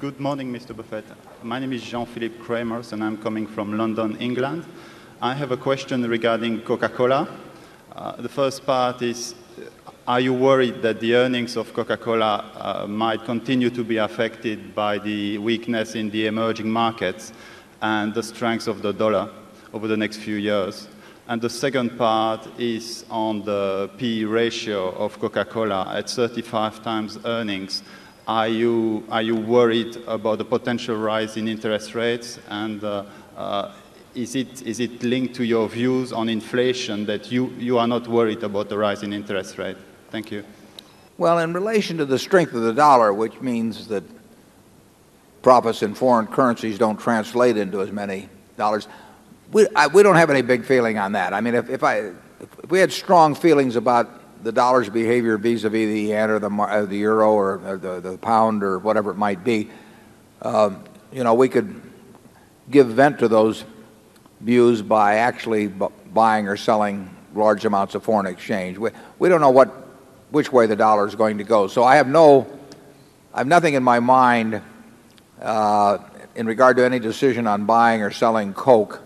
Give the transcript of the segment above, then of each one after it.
Good morning, Mr. Buffett. My name is Jean-Philippe Kramers, and I'm coming from London, England. I have a question regarding Coca-Cola. Uh, the first part is, are you worried that the earnings of Coca-Cola uh, might continue to be affected by the weakness in the emerging markets and the strength of the dollar over the next few years? And the second part is on the PE ratio of Coca-Cola at 35 times earnings. Are you, are you worried about the potential rise in interest rates? And uh, uh, is, it, is it linked to your views on inflation that you, you are not worried about the rise in interest rate? Thank you. Well, in relation to the strength of the dollar, which means that profits in foreign currencies don't translate into as many dollars, we, I, we don't have any big feeling on that. I mean, if, if, I, if we had strong feelings about the dollar's behavior vis-a-vis the yen or the, uh, the euro or, or the, the pound or whatever it might be, um, you know, we could give vent to those views by actually buying or selling large amounts of foreign exchange. We, we don't know what, which way the dollar is going to go. So I have no, I have nothing in my mind uh, in regard to any decision on buying or selling Coke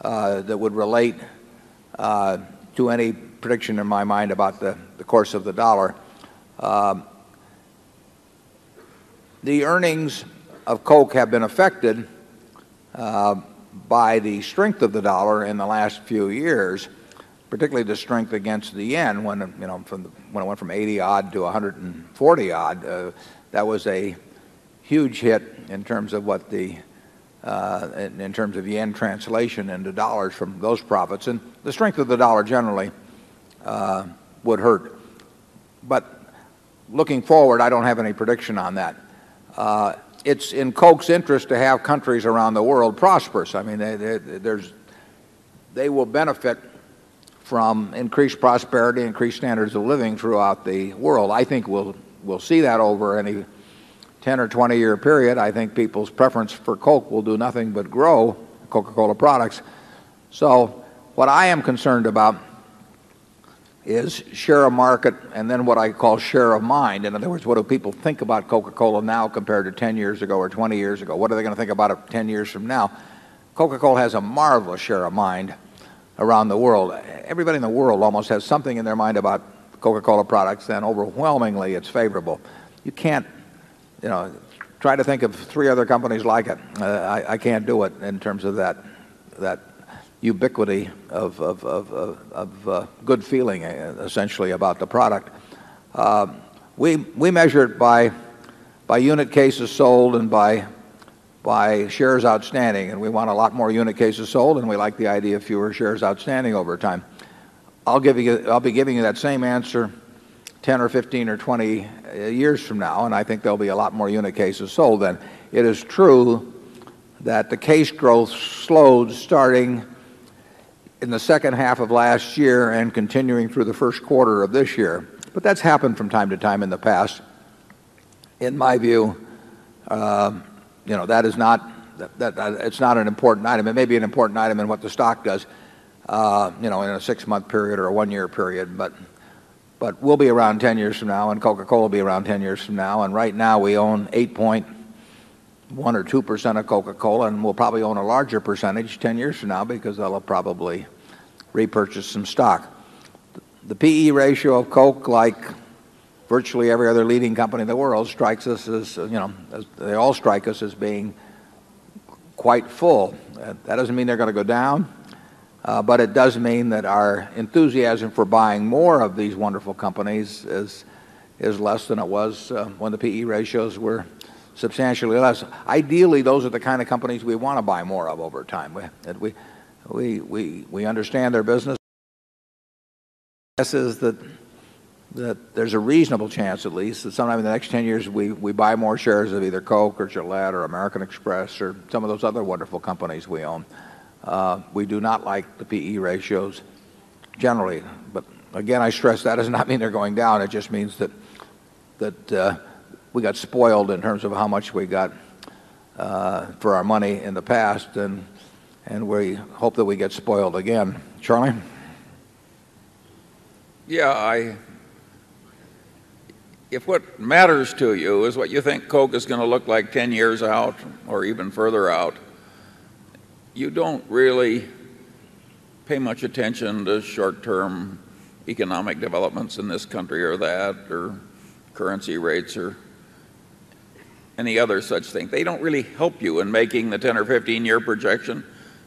uh, that would relate uh, to any prediction in my mind about the, course of the dollar. Um, the earnings of Coke have been affected uh, by the strength of the dollar in the last few years, particularly the strength against the yen when, you know, from the, when it went from 80 odd to 140 odd. Uh, that was a huge hit in terms of what the uh, in, terms of yen translation into dollars from those profits. And the strength of the dollar generally would hurt. But looking forward, I don't have any prediction on that. Uh, it's in Coke's interest to have countries around the world prosperous. I mean, there's, they will benefit from increased prosperity, increased standards of living throughout the world. I think we'll, we'll see that over any 10 or 20 year period. I think people's preference for Coke will do nothing but grow Coca-Cola products. So what I am concerned about is share of market and then what I call share of mind. In other words, what do people think about Coca-Cola now compared to 10 years ago or 20 years ago? What are they going to think about it 10 years from now? Coca-Cola has a marvelous share of mind around the world. Everybody in the world almost has something in their mind about Coca-Cola products and overwhelmingly it's favorable. You can't, you know, try to think of three other companies like it. Uh, I, can't do it in terms of that ubiquity of, of, of, of uh, good feeling, uh, essentially, about the product. Uh, we, we measure it by, by unit cases sold and by, by shares outstanding. And we want a lot more unit cases sold, and we like the idea of fewer shares outstanding over time. I'll, give you, I'll be giving you that same answer 10 or 15 or 20 uh, years from now, and I think there'll be a lot more unit cases sold then. It is true that the case growth slowed starting in the second half of last year and continuing through the first quarter of this year. But that's happened from time to time in the past. In my view, you know, that is not, it's not an important item. It may be an important item in what the stock does, uh, you know, in a six-month period or a one-year period. But, we'll be around 10 years from now, and Coca-Cola will be around 10 years from now. And right now we own 8.1 or 2 percent of Coca-Cola, and we'll probably own a larger percentage 10 years from now because they'll have probably repurchase some stock. The PE ratio of Coke, like virtually every other leading company in the world, strikes us as, you know, as they all strike us as being quite full. Uh, that doesn't mean they're going to go down, uh, but it does mean that our enthusiasm for buying more of these wonderful companies is, less than it was uh, when the PE ratios were substantially less. Ideally, those are the kind of companies we want to buy more of over time. We, understand their business. Guess is that, there's a reasonable chance, at least, that sometime in the next 10 years we, buy more shares of either Coke or Gillette or American Express or some of those other wonderful companies we own. Uh, we do not like the PE ratios generally. But again, I stress that does not mean they're going down. It just means that, that uh, we got spoiled in terms of how much we got uh, for our money in the past. And and we hope that we get spoiled again. Charlie? Yeah, I if what matters to you is what you think Coke is going to look like 10 years out or even further out, you don't really pay much attention to short term economic developments in this country or that, or currency rates or any other such thing. They don't really help you in making the 10 or 15 year projection,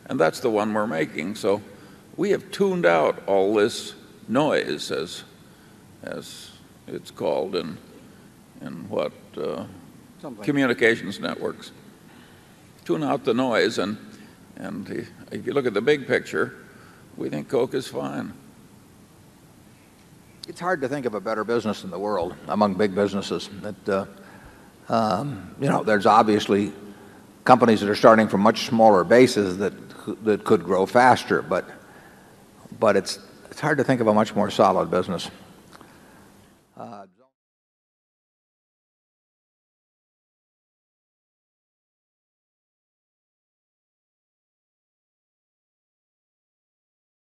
and that's the one we're making. So we have tuned out all this noise, as, as it's called in, in what uh, communications networks. Tune out the noise, and, and if you look at the big picture, we think Coke is fine. It's hard to think of a better business in the world among big businesses. That, uh, um, you know, there's obviously companies that are starting from much smaller bases that, that could grow faster. But it's hard to think of a much more solid business. Uh,